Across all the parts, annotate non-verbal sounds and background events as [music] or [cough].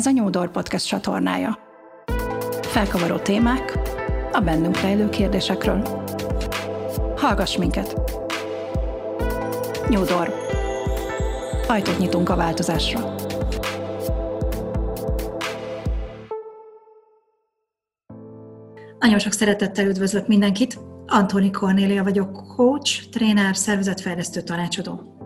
Ez a Nyúdor Podcast csatornája. Felkavaró témák a bennünk rejlő kérdésekről. Hallgass minket! Nyúdor. Ajtót nyitunk a változásra. Nagyon sok szeretettel üdvözlök mindenkit! Antoni Kornélia vagyok, coach, tréner, szervezetfejlesztő tanácsadó.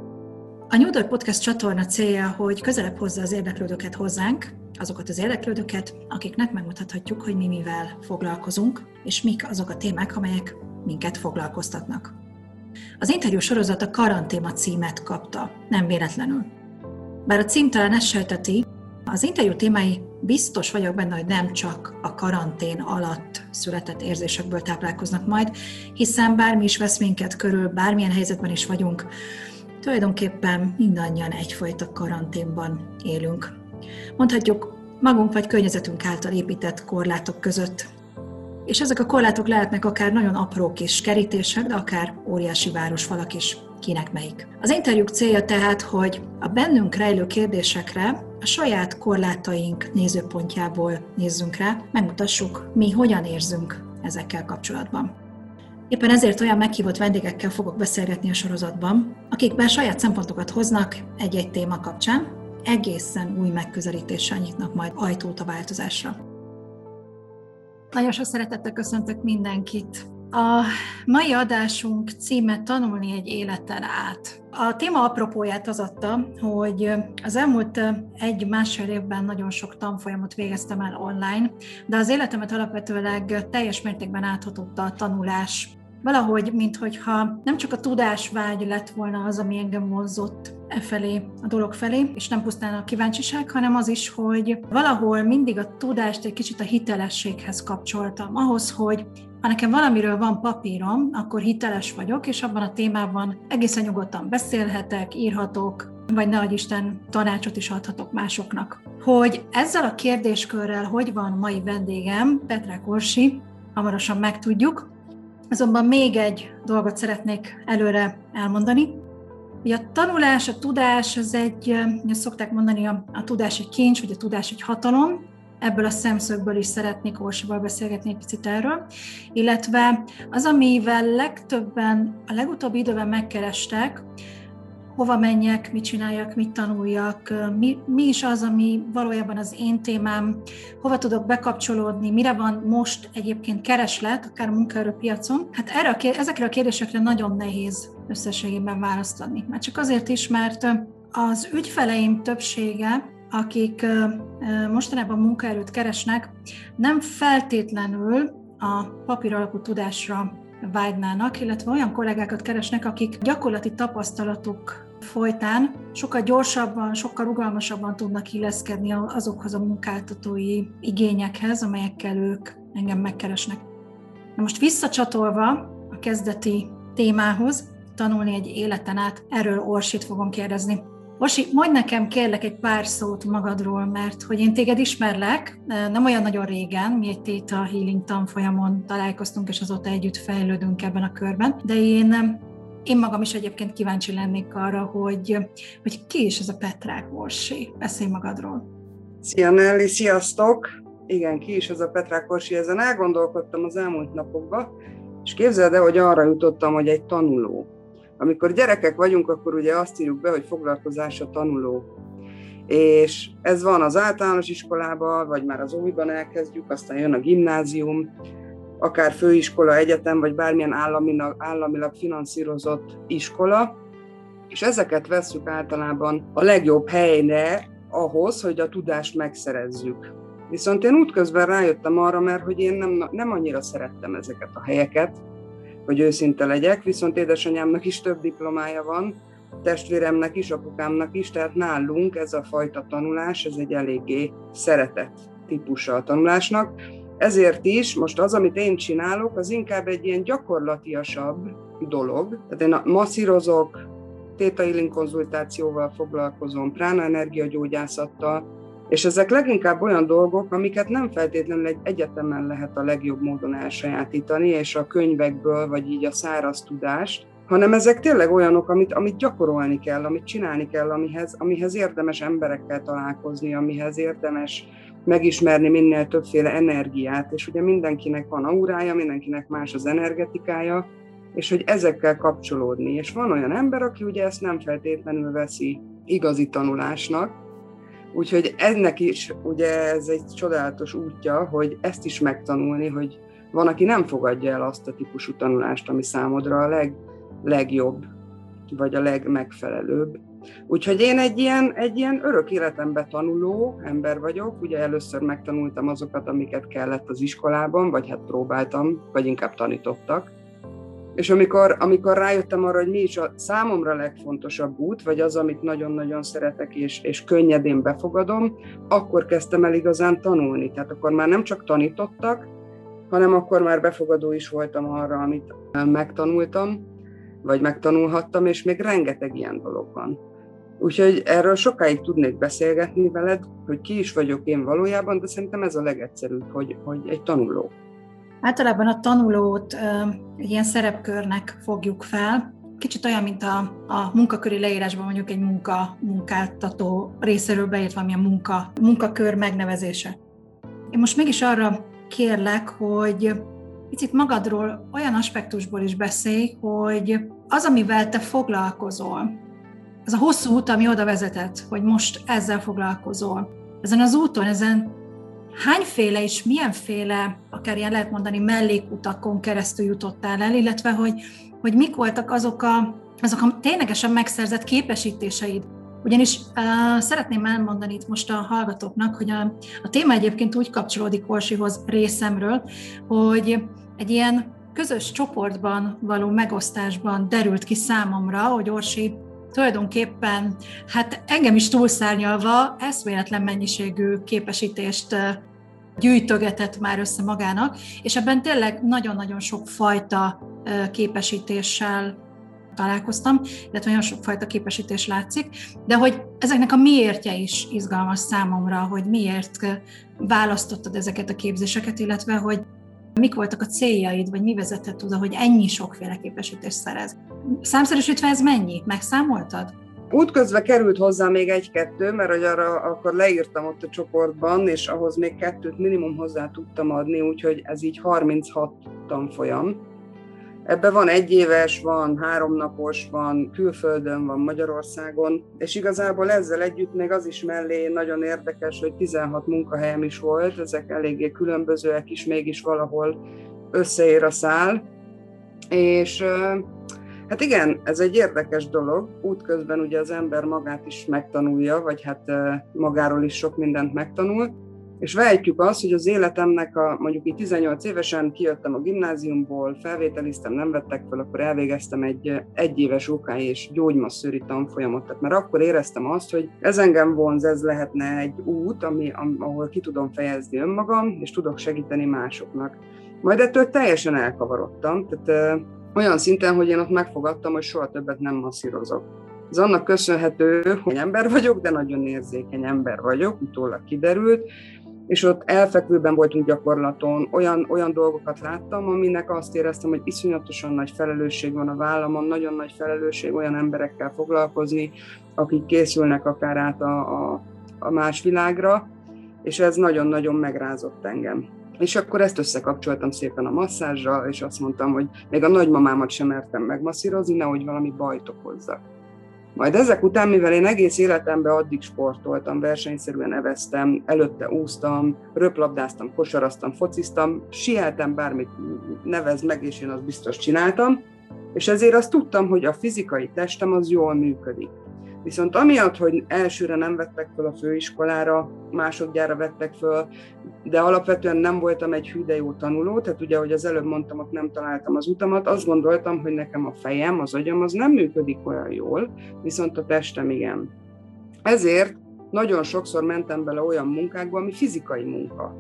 A New Door Podcast csatorna célja, hogy közelebb hozza az érdeklődőket hozzánk, azokat az érdeklődőket, akiknek megmutathatjuk, hogy mi mivel foglalkozunk, és mik azok a témák, amelyek minket foglalkoztatnak. Az interjú sorozat a karantéma címet kapta, nem véletlenül. Bár a cím talán ezt sejteti, az interjú témái biztos vagyok benne, hogy nem csak a karantén alatt született érzésekből táplálkoznak majd, hiszen bármi is vesz minket körül, bármilyen helyzetben is vagyunk, tulajdonképpen mindannyian egyfajta karanténban élünk. Mondhatjuk, magunk vagy környezetünk által épített korlátok között. És ezek a korlátok lehetnek akár nagyon apró kis kerítések, de akár óriási városfalak is, kinek melyik. Az interjúk célja tehát, hogy a bennünk rejlő kérdésekre a saját korlátaink nézőpontjából nézzünk rá, megmutassuk, mi hogyan érzünk ezekkel kapcsolatban. Éppen ezért olyan meghívott vendégekkel fogok beszélgetni a sorozatban, akik bár saját szempontokat hoznak egy-egy téma kapcsán, egészen új megközelítéssel nyitnak majd ajtót a változásra. Nagyon sok szeretettel köszöntök mindenkit a mai adásunk címe Tanulni egy életen át. A téma apropóját az adta, hogy az elmúlt egy-másfél évben nagyon sok tanfolyamot végeztem el online, de az életemet alapvetőleg teljes mértékben áthatotta a tanulás. Valahogy, minthogyha nem csak a tudásvágy lett volna az, ami engem vonzott e felé, a dolog felé, és nem pusztán a kíváncsiság, hanem az is, hogy valahol mindig a tudást egy kicsit a hitelességhez kapcsoltam, ahhoz, hogy ha nekem valamiről van papírom, akkor hiteles vagyok, és abban a témában egészen nyugodtan beszélhetek, írhatok, vagy ne Isten tanácsot is adhatok másoknak. Hogy ezzel a kérdéskörrel hogy van mai vendégem, Petra Korsi, hamarosan megtudjuk, azonban még egy dolgot szeretnék előre elmondani. Ugye a tanulás, a tudás, az egy, szokták mondani, a, a tudás egy kincs, vagy a tudás egy hatalom, ebből a szemszögből is szeretnék Orsival beszélgetni egy picit erről, illetve az, amivel legtöbben a legutóbbi időben megkerestek, hova menjek, mit csináljak, mit tanuljak, mi, mi is az, ami valójában az én témám, hova tudok bekapcsolódni, mire van most egyébként kereslet, akár munkaerőpiacon. Hát erre a, ezekre a kérdésekre nagyon nehéz összességében választ adni. Már csak azért is, mert az ügyfeleim többsége akik mostanában munkaerőt keresnek, nem feltétlenül a papír alapú tudásra vágynának, illetve olyan kollégákat keresnek, akik gyakorlati tapasztalatuk folytán sokkal gyorsabban, sokkal rugalmasabban tudnak illeszkedni azokhoz a munkáltatói igényekhez, amelyekkel ők engem megkeresnek. Na most visszacsatolva a kezdeti témához, tanulni egy életen át, erről Orsit fogom kérdezni. Osi, mondj nekem kérlek egy pár szót magadról, mert hogy én téged ismerlek, nem olyan nagyon régen, mi egy Theta Healing tanfolyamon találkoztunk, és azóta együtt fejlődünk ebben a körben, de én én magam is egyébként kíváncsi lennék arra, hogy, hogy ki is ez a Petrák Orsi. Beszélj magadról. Szia Nelly, sziasztok! Igen, ki is ez a Petrák Orsi, ezen elgondolkodtam az elmúlt napokban, és képzeld el, hogy arra jutottam, hogy egy tanuló. Amikor gyerekek vagyunk, akkor ugye azt írjuk be, hogy foglalkozás a tanuló. És ez van az általános iskolában, vagy már az óviban elkezdjük, aztán jön a gimnázium, akár főiskola, egyetem, vagy bármilyen államilag, államilag finanszírozott iskola, és ezeket veszük általában a legjobb helyre ahhoz, hogy a tudást megszerezzük. Viszont én útközben rájöttem arra, mert hogy én nem, nem annyira szerettem ezeket a helyeket, hogy őszinte legyek, viszont édesanyámnak is több diplomája van, testvéremnek is, apukámnak is, tehát nálunk ez a fajta tanulás, ez egy eléggé szeretett típusa a tanulásnak. Ezért is most az, amit én csinálok, az inkább egy ilyen gyakorlatiasabb dolog. Tehát én masszírozok, tétailin konzultációval foglalkozom, prána energiagyógyászattal, és ezek leginkább olyan dolgok, amiket nem feltétlenül egy egyetemen lehet a legjobb módon elsajátítani, és a könyvekből, vagy így a száraz tudást, hanem ezek tényleg olyanok, amit, amit gyakorolni kell, amit csinálni kell, amihez, amihez érdemes emberekkel találkozni, amihez érdemes megismerni minél többféle energiát, és ugye mindenkinek van aurája, mindenkinek más az energetikája, és hogy ezekkel kapcsolódni. És van olyan ember, aki ugye ezt nem feltétlenül veszi igazi tanulásnak, úgyhogy ennek is ugye ez egy csodálatos útja, hogy ezt is megtanulni, hogy van, aki nem fogadja el azt a típusú tanulást, ami számodra a leg, legjobb, vagy a legmegfelelőbb. Úgyhogy én egy ilyen, egy ilyen örök életembe tanuló ember vagyok. Ugye először megtanultam azokat, amiket kellett az iskolában, vagy hát próbáltam, vagy inkább tanítottak. És amikor, amikor rájöttem arra, hogy mi is a számomra legfontosabb út, vagy az, amit nagyon-nagyon szeretek és, és könnyedén befogadom, akkor kezdtem el igazán tanulni. Tehát akkor már nem csak tanítottak, hanem akkor már befogadó is voltam arra, amit megtanultam, vagy megtanulhattam, és még rengeteg ilyen dolog van. Úgyhogy erről sokáig tudnék beszélgetni veled, hogy ki is vagyok én valójában, de szerintem ez a legegyszerűbb, hogy, hogy egy tanuló. Általában a tanulót egy ilyen szerepkörnek fogjuk fel, kicsit olyan, mint a, a munkaköri leírásban mondjuk egy munka, munkáltató részéről beírt valamilyen munka, munkakör megnevezése. Én most mégis arra kérlek, hogy picit magadról olyan aspektusból is beszélj, hogy az, amivel te foglalkozol, ez a hosszú út, ami oda vezetett, hogy most ezzel foglalkozol, ezen az úton, ezen hányféle és milyenféle, akár ilyen lehet mondani, mellékutakon keresztül jutottál el, illetve hogy, hogy mik voltak azok a, azok a ténylegesen megszerzett képesítéseid. Ugyanis uh, szeretném elmondani itt most a hallgatóknak, hogy a, a téma egyébként úgy kapcsolódik Orsihoz részemről, hogy egy ilyen közös csoportban való megosztásban derült ki számomra, hogy Orsi tulajdonképpen hát engem is túlszárnyalva eszméletlen mennyiségű képesítést gyűjtögetett már össze magának, és ebben tényleg nagyon-nagyon sok fajta képesítéssel találkoztam, illetve nagyon sokfajta képesítés látszik, de hogy ezeknek a miértje is izgalmas számomra, hogy miért választottad ezeket a képzéseket, illetve hogy mik voltak a céljaid, vagy mi vezetett oda, hogy ennyi sokféle képesítést szerez. Számszerűsítve ez mennyi? Megszámoltad? Útközben került hozzá még egy-kettő, mert hogy arra akkor leírtam ott a csoportban, és ahhoz még kettőt minimum hozzá tudtam adni, úgyhogy ez így 36 tanfolyam Ebben van egy éves, van háromnapos, van külföldön, van Magyarországon, és igazából ezzel együtt még az is mellé nagyon érdekes, hogy 16 munkahelyem is volt, ezek eléggé különbözőek is, mégis valahol összeér a szál. És hát igen, ez egy érdekes dolog, útközben ugye az ember magát is megtanulja, vagy hát magáról is sok mindent megtanul, és vejtjük azt, hogy az életemnek a, mondjuk így 18 évesen kijöttem a gimnáziumból, felvételiztem, nem vettek fel, akkor elvégeztem egy egyéves OK és gyógymasszőri tanfolyamot. Tehát mert akkor éreztem azt, hogy ez engem vonz, ez lehetne egy út, ami, ahol ki tudom fejezni önmagam, és tudok segíteni másoknak. Majd ettől teljesen elkavarodtam, tehát olyan szinten, hogy én ott megfogadtam, hogy soha többet nem masszírozok. Ez annak köszönhető, hogy ember vagyok, de nagyon érzékeny ember vagyok, utólag kiderült, és ott elfekvőben voltunk gyakorlaton, olyan, olyan dolgokat láttam, aminek azt éreztem, hogy iszonyatosan nagy felelősség van a vállamon, nagyon nagy felelősség olyan emberekkel foglalkozni, akik készülnek akár át a, a, a más világra, és ez nagyon-nagyon megrázott engem. És akkor ezt összekapcsoltam szépen a masszázsral, és azt mondtam, hogy még a nagymamámat sem mertem megmasszírozni, nehogy valami bajt okozzak. Majd ezek után, mivel én egész életemben addig sportoltam, versenyszerűen eveztem, előtte úsztam, röplabdáztam, kosaraztam, fociztam, sieltem, bármit nevez meg, és én azt biztos csináltam, és ezért azt tudtam, hogy a fizikai testem az jól működik. Viszont amiatt, hogy elsőre nem vettek föl a főiskolára, másodjára vettek föl, de alapvetően nem voltam egy hű de jó tanuló, tehát ugye, ahogy az előbb mondtam, ott nem találtam az utamat, azt gondoltam, hogy nekem a fejem, az agyam az nem működik olyan jól, viszont a testem igen. Ezért nagyon sokszor mentem bele olyan munkákba, ami fizikai munka.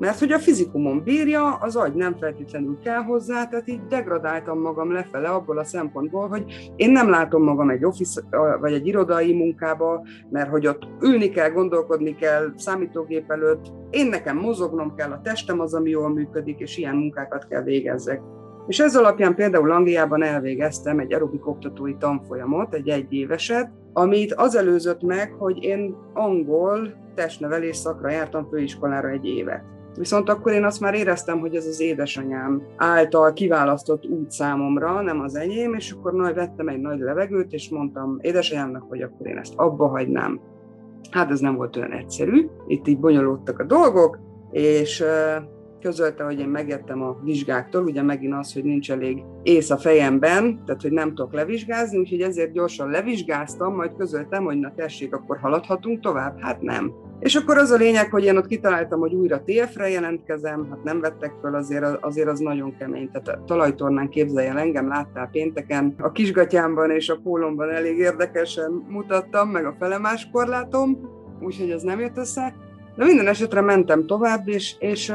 Mert hogy a fizikumon bírja, az agy nem feltétlenül kell hozzá, tehát így degradáltam magam lefele abból a szempontból, hogy én nem látom magam egy office vagy egy irodai munkába, mert hogy ott ülni kell, gondolkodni kell, számítógép előtt, én nekem mozognom kell, a testem az, ami jól működik, és ilyen munkákat kell végezzek. És ez alapján például Angliában elvégeztem egy aerobik oktatói tanfolyamot, egy egyéveset, amit az előzött meg, hogy én angol testnevelés szakra jártam főiskolára egy évet. Viszont akkor én azt már éreztem, hogy ez az édesanyám által kiválasztott út számomra, nem az enyém, és akkor nagy vettem egy nagy levegőt, és mondtam édesanyámnak, hogy akkor én ezt abba hagynám. Hát ez nem volt olyan egyszerű, itt így bonyolódtak a dolgok, és közölte, hogy én megettem a vizsgáktól, ugye megint az, hogy nincs elég ész a fejemben, tehát hogy nem tudok levizsgázni, úgyhogy ezért gyorsan levizsgáztam, majd közöltem, hogy na tessék, akkor haladhatunk tovább? Hát nem. És akkor az a lényeg, hogy én ott kitaláltam, hogy újra TF-re jelentkezem, hát nem vettek föl, azért, azért az nagyon kemény. Tehát talajtornán képzelj el engem, láttál pénteken, a kisgatyámban és a pólomban elég érdekesen mutattam, meg a felemás korlátom, úgyhogy ez nem jött össze. De minden esetre mentem tovább, és, és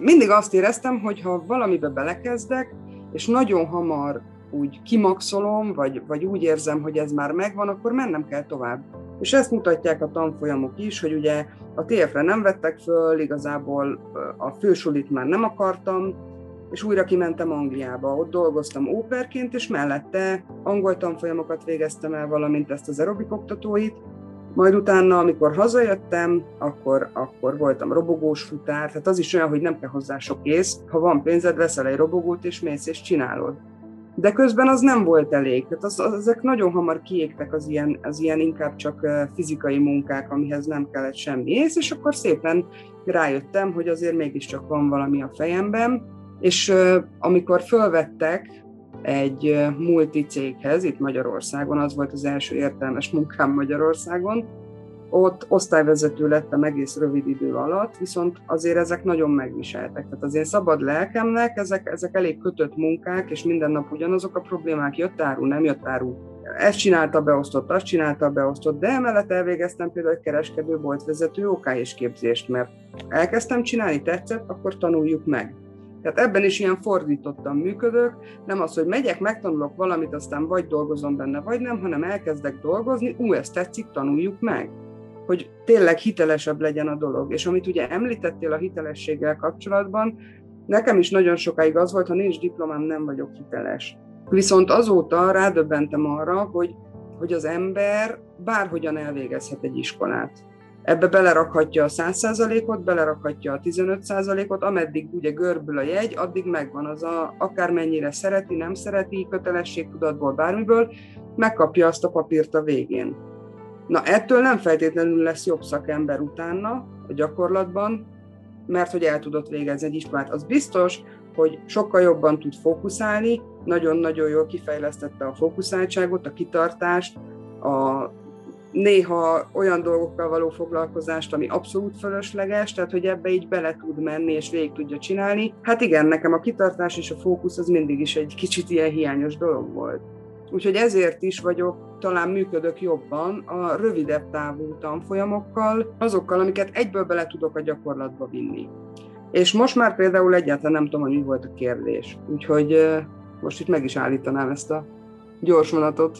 mindig azt éreztem, hogy ha valamibe belekezdek, és nagyon hamar úgy kimaxolom, vagy, vagy úgy érzem, hogy ez már megvan, akkor mennem kell tovább. És ezt mutatják a tanfolyamok is, hogy ugye a TF-re nem vettek föl, igazából a fősulit már nem akartam, és újra kimentem Angliába. Ott dolgoztam óperként, és mellette angol tanfolyamokat végeztem el, valamint ezt az aerobik oktatóit, majd utána, amikor hazajöttem, akkor, akkor voltam robogós futár, tehát az is olyan, hogy nem kell hozzá sok ész, ha van pénzed, veszel egy robogót, és mész és csinálod. De közben az nem volt elég. Tehát az, az, ezek nagyon hamar kiégtek az ilyen, az ilyen inkább csak fizikai munkák, amihez nem kellett semmi ész, és akkor szépen rájöttem, hogy azért mégiscsak van valami a fejemben, és amikor fölvettek egy multicéghez, itt Magyarországon, az volt az első értelmes munkám Magyarországon, ott osztályvezető lettem egész rövid idő alatt, viszont azért ezek nagyon megviseltek. Tehát az én szabad lelkemnek ezek, ezek elég kötött munkák, és minden nap ugyanazok a problémák, jött áru, nem jött áru. Ezt csinálta, beosztott, azt csinálta, beosztott, de emellett elvégeztem például egy kereskedő vezető OK és képzést, mert elkezdtem csinálni, tetszett, akkor tanuljuk meg. Tehát ebben is ilyen fordítottan működök, nem az, hogy megyek, megtanulok valamit, aztán vagy dolgozom benne, vagy nem, hanem elkezdek dolgozni, ú, ezt tetszik, tanuljuk meg hogy tényleg hitelesebb legyen a dolog. És amit ugye említettél a hitelességgel kapcsolatban, nekem is nagyon sokáig az volt, ha nincs diplomám, nem vagyok hiteles. Viszont azóta rádöbbentem arra, hogy, hogy az ember bárhogyan elvégezhet egy iskolát. Ebbe belerakhatja a 100%-ot, belerakhatja a 15%-ot, ameddig ugye görbül a jegy, addig megvan az a, akármennyire szereti, nem szereti, kötelességtudatból, bármiből, megkapja azt a papírt a végén. Na ettől nem feltétlenül lesz jobb szakember utána a gyakorlatban, mert hogy el tudott végezni egy iskolát. Az biztos, hogy sokkal jobban tud fókuszálni, nagyon-nagyon jól kifejlesztette a fókuszáltságot, a kitartást, a néha olyan dolgokkal való foglalkozást, ami abszolút fölösleges, tehát hogy ebbe így bele tud menni és végig tudja csinálni. Hát igen, nekem a kitartás és a fókusz az mindig is egy kicsit ilyen hiányos dolog volt. Úgyhogy ezért is vagyok, talán működök jobban a rövidebb távú tanfolyamokkal, azokkal, amiket egyből bele tudok a gyakorlatba vinni. És most már például egyáltalán nem tudom, hogy mi volt a kérdés. Úgyhogy most itt meg is állítanám ezt a gyors vonatot.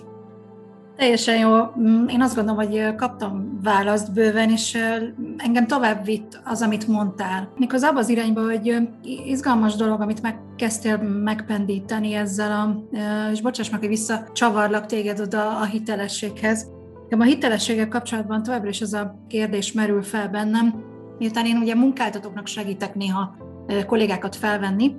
Teljesen jó. Mm, én azt gondolom, hogy kaptam választ bőven, és engem tovább vitt az, amit mondtál. Mikor az abban az irányba, hogy izgalmas dolog, amit megkezdtél megpendíteni ezzel, a, és bocsáss meg, hogy visszacsavarlak téged oda a hitelességhez. A hitelességgel kapcsolatban továbbra is az a kérdés merül fel bennem, miután én ugye munkáltatóknak segítek néha kollégákat felvenni,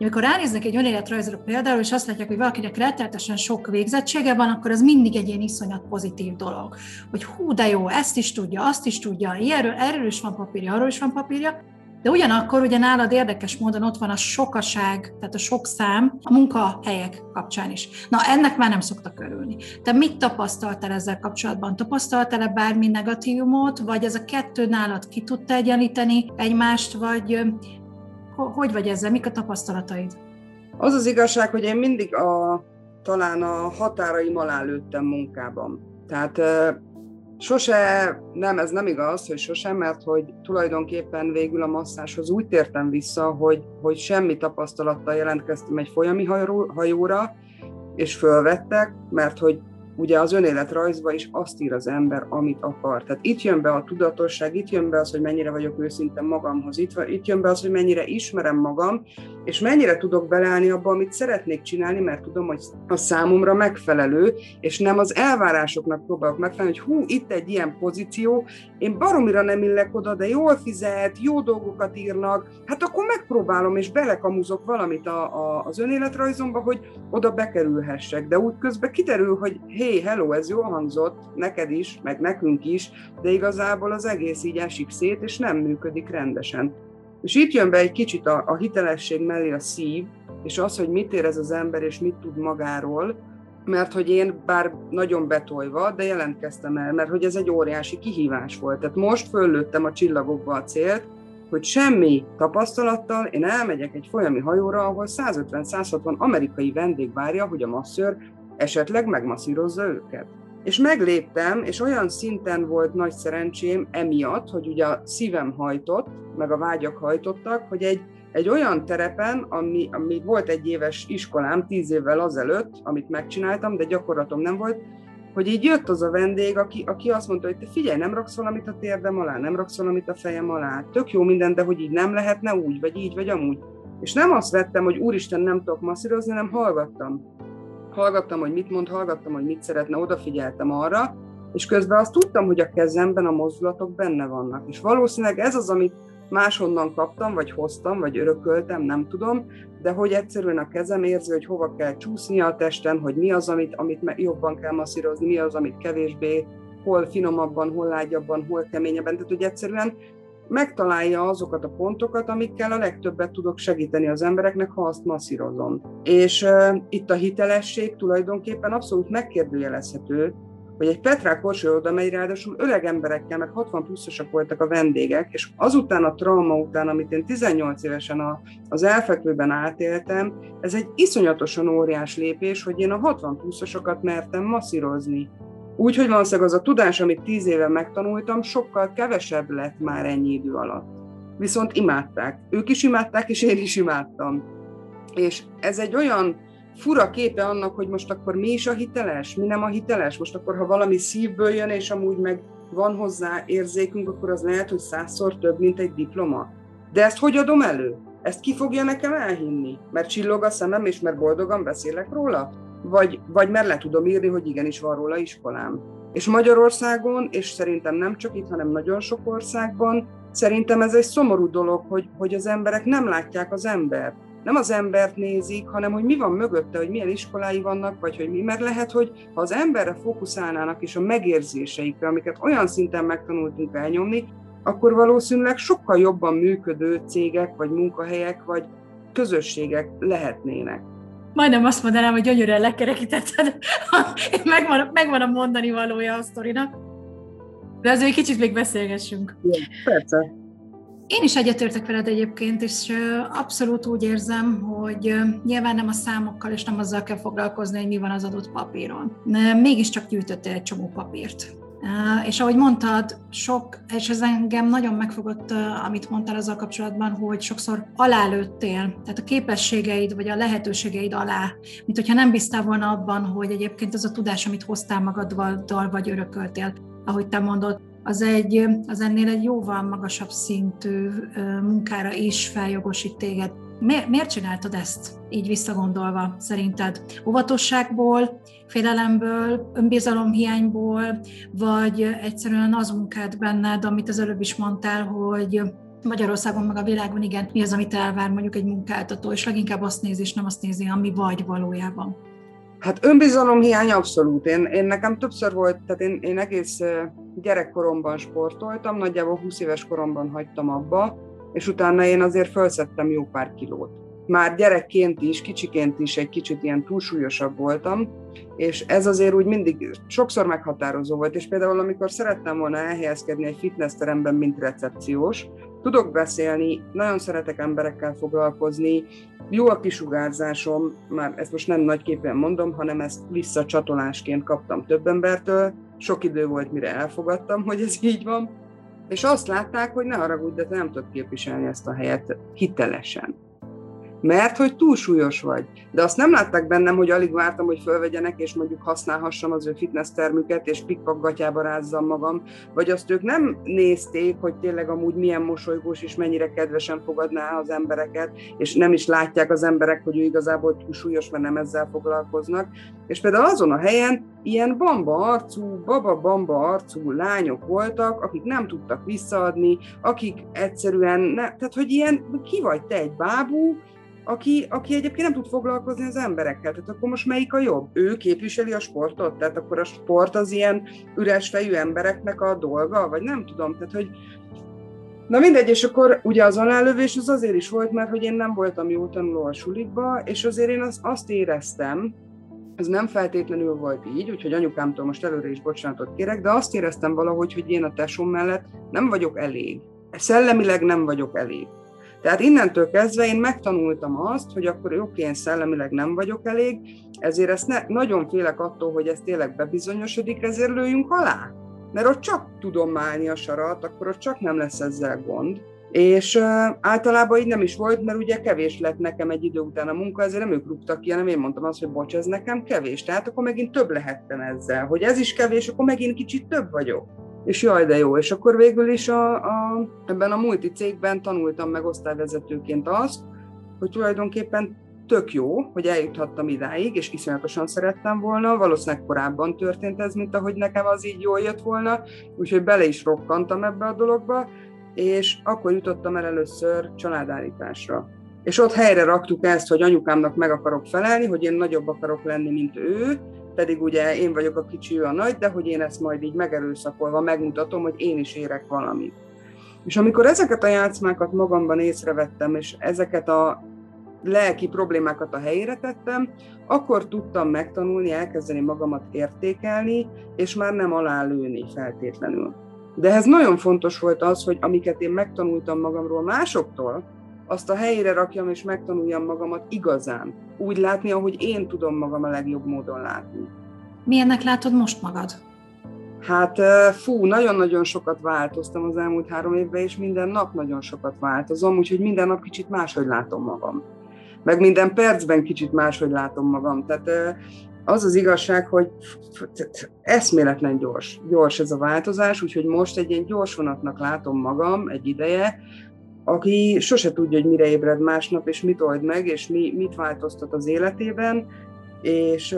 amikor ránéznek egy önéletrajzoló például, és azt látják, hogy valakinek rettenetesen sok végzettsége van, akkor az mindig egy ilyen iszonyat pozitív dolog. Hogy hú, de jó, ezt is tudja, azt is tudja, ilyenről, erről is van papírja, arról is van papírja, de ugyanakkor ugye nálad érdekes módon ott van a sokaság, tehát a sok szám a munkahelyek kapcsán is. Na, ennek már nem szoktak örülni. Te mit tapasztaltál ezzel kapcsolatban? Tapasztaltál-e bármi negatívumot, vagy ez a kettő nálad ki tudta egyenlíteni egymást, vagy hogy vagy ezzel? Mik a tapasztalataid? Az az igazság, hogy én mindig a, talán a határaim alá lőttem munkában. Tehát sose, nem, ez nem igaz, hogy sosem, mert hogy tulajdonképpen végül a masszáshoz úgy tértem vissza, hogy, hogy semmi tapasztalattal jelentkeztem egy folyami hajóra, és fölvettek, mert hogy ugye az önéletrajzba is azt ír az ember, amit akar. Tehát itt jön be a tudatosság, itt jön be az, hogy mennyire vagyok őszinte magamhoz, itt, itt jön be az, hogy mennyire ismerem magam, és mennyire tudok beleállni abba, amit szeretnék csinálni, mert tudom, hogy a számomra megfelelő, és nem az elvárásoknak próbálok megfelelni, hogy hú, itt egy ilyen pozíció, én baromira nem illek oda, de jól fizet, jó dolgokat írnak, hát akkor megpróbálom, és belekamuzok valamit a, a, az önéletrajzomba, hogy oda bekerülhessek. De úgy közben kiderül, hogy hé, hello, ez jól hangzott, neked is, meg nekünk is, de igazából az egész így esik szét, és nem működik rendesen. És itt jön be egy kicsit a, a hitelesség mellé a szív, és az, hogy mit érez az ember, és mit tud magáról, mert hogy én bár nagyon betolva, de jelentkeztem el, mert hogy ez egy óriási kihívás volt. Tehát most föllőttem a csillagokba a célt, hogy semmi tapasztalattal én elmegyek egy folyami hajóra, ahol 150-160 amerikai vendég várja, hogy a masször esetleg megmasszírozza őket. És megléptem, és olyan szinten volt nagy szerencsém emiatt, hogy ugye a szívem hajtott, meg a vágyak hajtottak, hogy egy, egy olyan terepen, ami, ami volt egy éves iskolám tíz évvel azelőtt, amit megcsináltam, de gyakorlatom nem volt, hogy így jött az a vendég, aki, aki azt mondta, hogy te figyelj, nem raksz valamit a térdem alá, nem raksz valamit a fejem alá, tök jó minden, de hogy így nem lehetne úgy, vagy így, vagy amúgy. És nem azt vettem, hogy úristen, nem tudok masszírozni, hanem hallgattam hallgattam, hogy mit mond, hallgattam, hogy mit szeretne, odafigyeltem arra, és közben azt tudtam, hogy a kezemben a mozdulatok benne vannak. És valószínűleg ez az, amit máshonnan kaptam, vagy hoztam, vagy örököltem, nem tudom, de hogy egyszerűen a kezem érzi, hogy hova kell csúszni a testen, hogy mi az, amit, amit jobban kell masszírozni, mi az, amit kevésbé, hol finomabban, hol lágyabban, hol keményebben. Tehát, hogy egyszerűen megtalálja azokat a pontokat, amikkel a legtöbbet tudok segíteni az embereknek, ha azt masszírozom. És uh, itt a hitelesség tulajdonképpen abszolút megkérdőjelezhető, hogy egy Petrák Korsó oda megy, ráadásul öreg emberekkel, mert 60 pluszosak voltak a vendégek, és azután a trauma után, amit én 18 évesen a, az elfekvőben átéltem, ez egy iszonyatosan óriás lépés, hogy én a 60 pluszosokat mertem masszírozni. Úgyhogy valószínűleg az a tudás, amit tíz éve megtanultam, sokkal kevesebb lett már ennyi idő alatt. Viszont imádták. Ők is imádták, és én is imádtam. És ez egy olyan fura képe annak, hogy most akkor mi is a hiteles, mi nem a hiteles. Most akkor, ha valami szívből jön, és amúgy meg van hozzá érzékünk, akkor az lehet, hogy százszor több, mint egy diploma. De ezt hogy adom elő? Ezt ki fogja nekem elhinni? Mert csillog a szemem, és mert boldogan beszélek róla? vagy, vagy mert le tudom írni, hogy igenis van róla iskolám. És Magyarországon, és szerintem nem csak itt, hanem nagyon sok országban, szerintem ez egy szomorú dolog, hogy, hogy az emberek nem látják az embert. Nem az embert nézik, hanem hogy mi van mögötte, hogy milyen iskolái vannak, vagy hogy mi. Mert lehet, hogy ha az emberre fókuszálnának és a megérzéseikre, amiket olyan szinten megtanultunk elnyomni, akkor valószínűleg sokkal jobban működő cégek, vagy munkahelyek, vagy közösségek lehetnének majdnem azt mondanám, hogy gyönyörűen lekerekítetted. megvan, megvan a mondani valója a sztorinak. De azért egy kicsit még beszélgessünk. Igen, persze. Én is egyetértek veled egyébként, és abszolút úgy érzem, hogy nyilván nem a számokkal és nem azzal kell foglalkozni, hogy mi van az adott papíron. Mégiscsak gyűjtöttél egy csomó papírt. És ahogy mondtad, sok, és ez engem nagyon megfogott, amit mondtál azzal kapcsolatban, hogy sokszor alálőttél, tehát a képességeid vagy a lehetőségeid alá, mint hogyha nem bíztál volna abban, hogy egyébként az a tudás, amit hoztál magaddal vagy örököltél, ahogy te mondod, az, egy, az ennél egy jóval magasabb szintű munkára is feljogosít téged. Miért, miért csináltad ezt, így visszagondolva szerinted? Óvatosságból, félelemből, önbizalomhiányból, vagy egyszerűen az munkád benned, amit az előbb is mondtál, hogy Magyarországon, meg a világon, igen, mi az, amit elvár mondjuk egy munkáltató, és leginkább azt nézi, és nem azt nézi, ami vagy valójában. Hát önbizalomhiány abszolút. Én, én nekem többször volt, tehát én, én egész gyerekkoromban sportoltam, nagyjából 20 éves koromban hagytam abba, és utána én azért felszettem jó pár kilót. Már gyerekként is, kicsiként is egy kicsit ilyen túlsúlyosabb voltam, és ez azért úgy mindig sokszor meghatározó volt, és például amikor szerettem volna elhelyezkedni egy fitnessteremben, mint recepciós, tudok beszélni, nagyon szeretek emberekkel foglalkozni, jó a kisugárzásom, már ezt most nem nagyképpen mondom, hanem ezt visszacsatolásként kaptam több embertől, sok idő volt, mire elfogadtam, hogy ez így van, és azt látták, hogy ne haragudj, de te nem tudod képviselni ezt a helyet hitelesen. Mert hogy túl súlyos vagy. De azt nem látták bennem, hogy alig vártam, hogy fölvegyenek, és mondjuk használhassam az ő fitness termüket, és pikpak gatyába rázzam magam, vagy azt ők nem nézték, hogy tényleg amúgy milyen mosolygós, és mennyire kedvesen fogadná az embereket, és nem is látják az emberek, hogy ő igazából túl súlyos, mert nem ezzel foglalkoznak. És például azon a helyen ilyen bamba arcú, baba-bamba arcú lányok voltak, akik nem tudtak visszaadni, akik egyszerűen, ne, tehát hogy ilyen, ki vagy te egy bábú, aki, aki egyébként nem tud foglalkozni az emberekkel. Tehát akkor most melyik a jobb? Ő képviseli a sportot? Tehát akkor a sport az ilyen üres fejű embereknek a dolga? Vagy nem tudom. Tehát, hogy Na mindegy, és akkor ugye az alálövés az azért is volt, mert hogy én nem voltam jó tanuló a sulikba, és azért én az, azt éreztem, ez nem feltétlenül volt így, úgyhogy anyukámtól most előre is bocsánatot kérek, de azt éreztem valahogy, hogy én a tesóm mellett nem vagyok elég. Szellemileg nem vagyok elég. Tehát innentől kezdve én megtanultam azt, hogy akkor oké, én szellemileg nem vagyok elég, ezért ezt ne, nagyon félek attól, hogy ez tényleg bebizonyosodik, ezért lőjünk alá. Mert ott csak tudom állni a sarat, akkor ott csak nem lesz ezzel gond. És általában így nem is volt, mert ugye kevés lett nekem egy idő után a munka, ezért nem ők rúgtak ki, hanem én mondtam azt, hogy bocs, ez nekem kevés. Tehát akkor megint több lehettem ezzel. Hogy ez is kevés, akkor megint kicsit több vagyok és jaj, de jó. És akkor végül is a, a, ebben a multi cégben tanultam meg osztályvezetőként azt, hogy tulajdonképpen tök jó, hogy eljuthattam idáig, és iszonyatosan szerettem volna. Valószínűleg korábban történt ez, mint ahogy nekem az így jól jött volna, úgyhogy bele is rokkantam ebbe a dologba, és akkor jutottam el először családállításra. És ott helyre raktuk ezt, hogy anyukámnak meg akarok felelni, hogy én nagyobb akarok lenni, mint ő, pedig ugye én vagyok a kicsi, a nagy, de hogy én ezt majd így megerőszakolva megmutatom, hogy én is érek valamit. És amikor ezeket a játszmákat magamban észrevettem, és ezeket a lelki problémákat a helyére tettem, akkor tudtam megtanulni, elkezdeni magamat értékelni, és már nem alálőni feltétlenül. De ez nagyon fontos volt az, hogy amiket én megtanultam magamról másoktól, azt a helyére rakjam és megtanuljam magamat igazán. Úgy látni, ahogy én tudom magam a legjobb módon látni. Milyennek látod most magad? Hát fú, nagyon-nagyon sokat változtam az elmúlt három évben, és minden nap nagyon sokat változom, úgyhogy minden nap kicsit máshogy látom magam. Meg minden percben kicsit máshogy látom magam. Tehát az az igazság, hogy eszméletlen gyors, gyors ez a változás, úgyhogy most egy ilyen gyors vonatnak látom magam egy ideje, aki sose tudja, hogy mire ébred másnap, és mit old meg, és mi, mit változtat az életében, és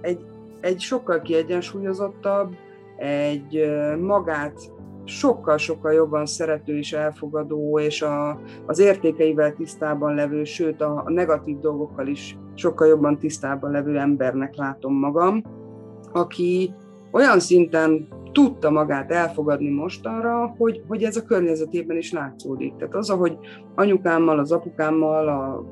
egy, egy sokkal kiegyensúlyozottabb, egy magát sokkal-sokkal jobban szerető és elfogadó, és a, az értékeivel tisztában levő, sőt a, a negatív dolgokkal is sokkal jobban tisztában levő embernek látom magam, aki olyan szinten tudta magát elfogadni mostanra, hogy, hogy ez a környezetében is látszódik. Tehát az, ahogy anyukámmal, az apukámmal, a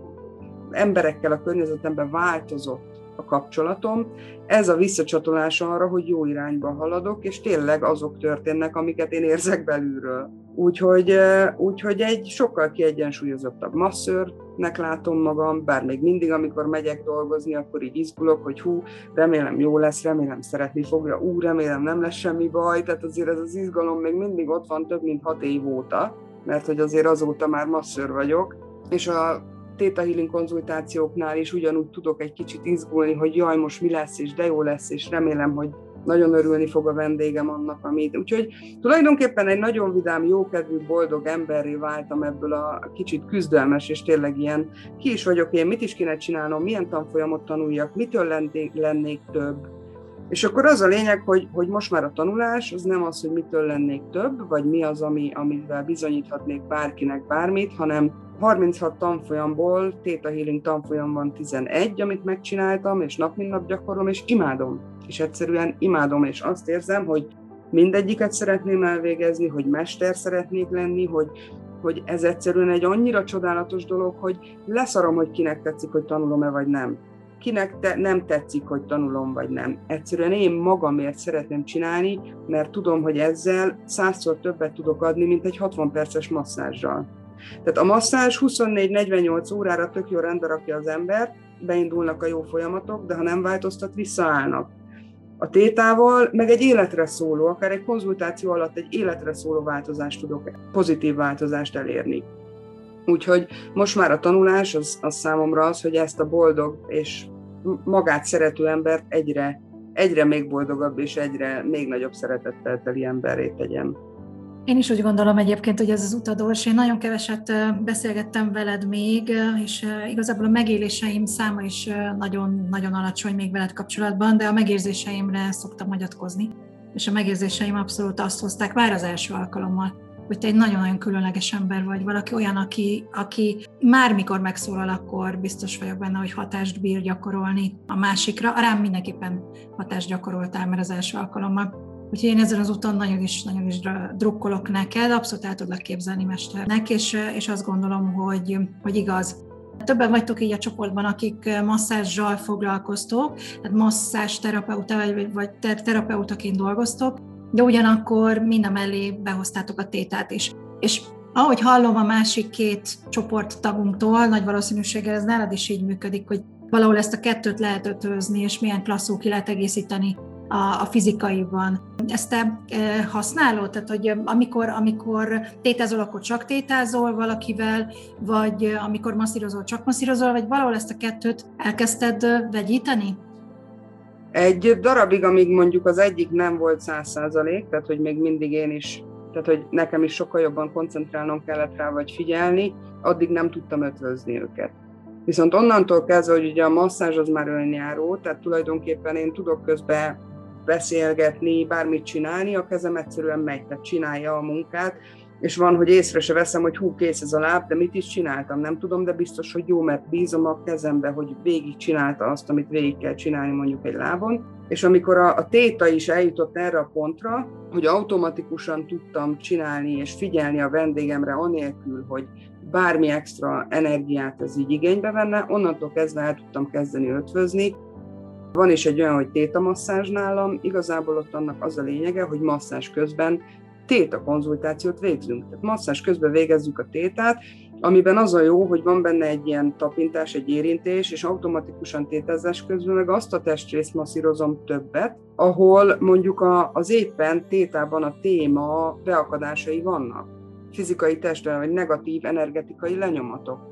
emberekkel a környezetemben változott a kapcsolatom, ez a visszacsatolás arra, hogy jó irányba haladok, és tényleg azok történnek, amiket én érzek belülről. Úgyhogy, úgyhogy egy sokkal kiegyensúlyozottabb masszőrnek látom magam, bár még mindig, amikor megyek dolgozni, akkor így izgulok, hogy hú, remélem jó lesz, remélem szeretni fogja, ú, remélem nem lesz semmi baj, tehát azért ez az izgalom még mindig ott van több mint hat év óta, mert hogy azért azóta már masszőr vagyok, és a Theta Healing konzultációknál is ugyanúgy tudok egy kicsit izgulni, hogy jaj, most mi lesz, és de jó lesz, és remélem, hogy nagyon örülni fog a vendégem annak, amit. Úgyhogy tulajdonképpen egy nagyon vidám, jókedvű, boldog emberré váltam ebből a kicsit küzdelmes, és tényleg ilyen, ki is vagyok én, mit is kéne csinálnom, milyen tanfolyamot tanuljak, mitől lennék, lennék több. És akkor az a lényeg, hogy, hogy most már a tanulás az nem az, hogy mitől lennék több, vagy mi az, ami, amivel bizonyíthatnék bárkinek bármit, hanem 36 tanfolyamból, Theta Healing tanfolyam van 11, amit megcsináltam, és nap mint nap gyakorlom, és imádom. És egyszerűen imádom, és azt érzem, hogy mindegyiket szeretném elvégezni, hogy mester szeretnék lenni, hogy, hogy ez egyszerűen egy annyira csodálatos dolog, hogy leszarom, hogy kinek tetszik, hogy tanulom-e vagy nem. Kinek te, nem tetszik, hogy tanulom vagy nem. Egyszerűen én magamért szeretném csinálni, mert tudom, hogy ezzel százszor többet tudok adni, mint egy 60 perces masszázsal. Tehát a masszázs 24-48 órára tök jó rendbe az ember, beindulnak a jó folyamatok, de ha nem változtat, visszaállnak. A tétával meg egy életre szóló, akár egy konzultáció alatt egy életre szóló változást tudok, pozitív változást elérni. Úgyhogy most már a tanulás az, az számomra az, hogy ezt a boldog és magát szerető embert egyre, egyre még boldogabb és egyre még nagyobb szeretettel teli emberré tegyem. Én is úgy gondolom egyébként, hogy ez az utadors. Én nagyon keveset beszélgettem veled még, és igazából a megéléseim száma is nagyon, nagyon alacsony még veled kapcsolatban, de a megérzéseimre szoktam hagyatkozni. És a megérzéseim abszolút azt hozták már az első alkalommal, hogy te egy nagyon-nagyon különleges ember vagy, valaki olyan, aki, aki már mikor megszólal, akkor biztos vagyok benne, hogy hatást bír gyakorolni a másikra. Rám mindenképpen hatást gyakoroltál már az első alkalommal. Úgyhogy én ezen az úton nagyon is, nagyon is drukkolok neked, abszolút el tudlak képzelni mesternek, és, és azt gondolom, hogy, hogy igaz. Többen vagytok így a csoportban, akik masszázsal foglalkoztok, tehát masszázs terapeuta vagy, vagy terapeutaként dolgoztok, de ugyanakkor mind mellé behoztátok a tétát is. És ahogy hallom a másik két csoporttagunktól, nagy valószínűséggel ez nálad is így működik, hogy valahol ezt a kettőt lehet ötözni, és milyen klasszul ki lehet egészíteni a, a fizikaiban. Ezt te e, használod? Tehát, hogy amikor, amikor tétázol, akkor csak tétázol valakivel, vagy amikor masszírozol, csak masszírozol, vagy valahol ezt a kettőt elkezdted vegyíteni? Egy darabig, amíg mondjuk az egyik nem volt száz százalék, tehát hogy még mindig én is, tehát hogy nekem is sokkal jobban koncentrálnom kellett rá, vagy figyelni, addig nem tudtam ötvözni őket. Viszont onnantól kezdve, hogy ugye a masszázs az már önjáró, tehát tulajdonképpen én tudok közben beszélgetni, bármit csinálni, a kezem egyszerűen megy, tehát csinálja a munkát, és van, hogy észre se veszem, hogy hú, kész ez a láb, de mit is csináltam, nem tudom, de biztos, hogy jó, mert bízom a kezembe, hogy végig csinálta azt, amit végig kell csinálni mondjuk egy lábon. És amikor a, a téta is eljutott erre a pontra, hogy automatikusan tudtam csinálni és figyelni a vendégemre anélkül, hogy bármi extra energiát ez így igénybe venne, onnantól kezdve el tudtam kezdeni ötvözni, van is egy olyan, hogy tétamasszázs nálam, igazából ott annak az a lényege, hogy masszázs közben téta konzultációt végzünk. Tehát masszázs közben végezzük a tétát, amiben az a jó, hogy van benne egy ilyen tapintás, egy érintés, és automatikusan tétázás közben meg azt a testrészt masszírozom többet, ahol mondjuk a, az éppen tétában a téma beakadásai vannak. Fizikai testre, vagy negatív energetikai lenyomatok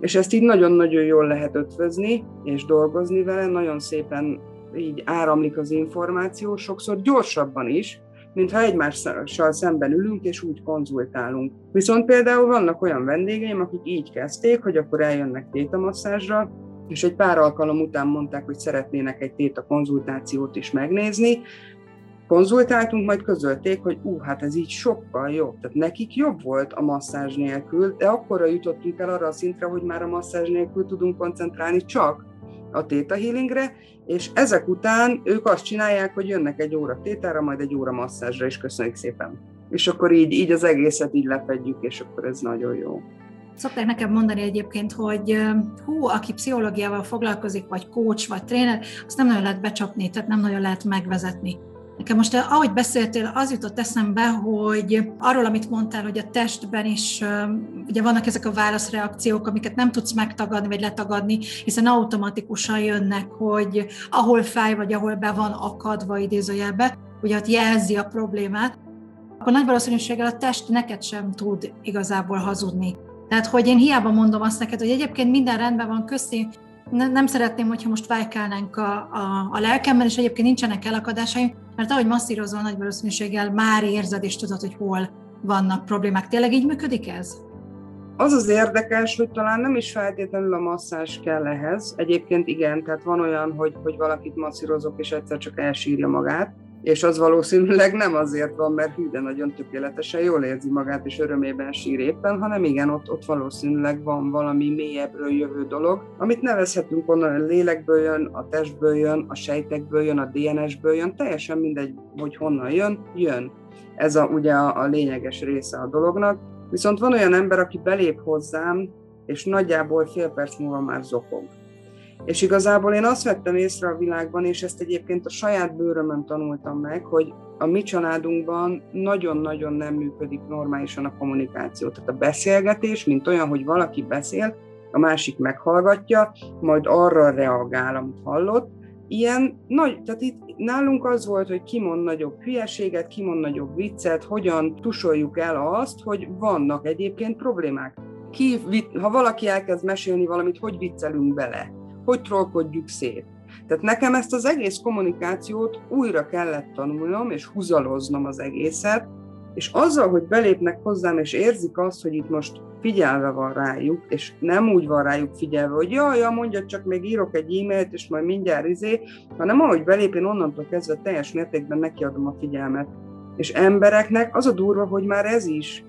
és ezt így nagyon-nagyon jól lehet ötvözni, és dolgozni vele, nagyon szépen így áramlik az információ, sokszor gyorsabban is, mintha egymással szemben ülünk, és úgy konzultálunk. Viszont például vannak olyan vendégeim, akik így kezdték, hogy akkor eljönnek tétamasszázsra, és egy pár alkalom után mondták, hogy szeretnének egy téta konzultációt is megnézni, konzultáltunk, majd közölték, hogy ú, hát ez így sokkal jobb. Tehát nekik jobb volt a masszázs nélkül, de akkorra jutottunk el arra a szintre, hogy már a masszázs nélkül tudunk koncentrálni csak a Theta Healingre, és ezek után ők azt csinálják, hogy jönnek egy óra tétára, majd egy óra masszázsra, és köszönjük szépen. És akkor így, így az egészet így lefedjük, és akkor ez nagyon jó. Szokták nekem mondani egyébként, hogy hú, aki pszichológiával foglalkozik, vagy coach, vagy tréner, azt nem nagyon lehet becsapni, tehát nem nagyon lehet megvezetni. Nekem most, eh, ahogy beszéltél, az jutott eszembe, hogy arról, amit mondtál, hogy a testben is ugye vannak ezek a válaszreakciók, amiket nem tudsz megtagadni, vagy letagadni, hiszen automatikusan jönnek, hogy ahol fáj, vagy ahol be van akadva idézőjelbe, ugye ott jelzi a problémát, akkor nagy valószínűséggel a test neked sem tud igazából hazudni. Tehát, hogy én hiába mondom azt neked, hogy egyébként minden rendben van, köszi, nem szeretném, hogyha most vájkálnánk a, a, a lelkemben, és egyébként nincsenek elakadásaim, mert ahogy masszírozol, nagy valószínűséggel már érzed és tudod, hogy hol vannak problémák. Tényleg így működik ez? Az az érdekes, hogy talán nem is feltétlenül a masszás kell ehhez. Egyébként igen, tehát van olyan, hogy, hogy valakit masszírozok, és egyszer csak elsírja magát, és az valószínűleg nem azért van, mert hű, de nagyon tökéletesen jól érzi magát, és örömében sír éppen, hanem igen, ott, ott valószínűleg van valami mélyebbről jövő dolog, amit nevezhetünk onnan, a lélekből jön, a testből jön, a sejtekből jön, a DNS-ből jön, teljesen mindegy, hogy honnan jön, jön. Ez a, ugye a, a lényeges része a dolognak. Viszont van olyan ember, aki belép hozzám, és nagyjából fél perc múlva már zokog és igazából én azt vettem észre a világban, és ezt egyébként a saját bőrömön tanultam meg, hogy a mi családunkban nagyon-nagyon nem működik normálisan a kommunikáció. Tehát a beszélgetés, mint olyan, hogy valaki beszél, a másik meghallgatja, majd arra reagál, amit hallott. Ilyen nagy, tehát itt nálunk az volt, hogy ki mond nagyobb hülyeséget, ki mond nagyobb viccet, hogyan tusoljuk el azt, hogy vannak egyébként problémák. ki, ha valaki elkezd mesélni valamit, hogy viccelünk bele, hogy trollkodjuk szét. Tehát nekem ezt az egész kommunikációt újra kellett tanulnom, és húzaloznom az egészet, és azzal, hogy belépnek hozzám, és érzik azt, hogy itt most figyelve van rájuk, és nem úgy van rájuk figyelve, hogy jaj, ja, mondja, csak még írok egy e-mailt, és majd mindjárt izé, hanem ahogy belép, én onnantól kezdve teljes mértékben nekiadom a figyelmet. És embereknek az a durva, hogy már ez is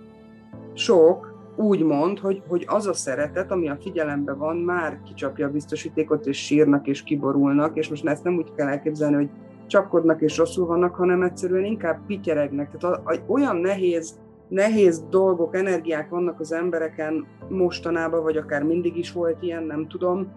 sok, úgy mond, hogy, hogy az a szeretet, ami a figyelemben van, már kicsapja a biztosítékot, és sírnak, és kiborulnak, és most ezt nem úgy kell elképzelni, hogy csapkodnak és rosszul vannak, hanem egyszerűen inkább pityeregnek. Tehát a, a, olyan nehéz, nehéz dolgok, energiák vannak az embereken mostanában, vagy akár mindig is volt ilyen, nem tudom,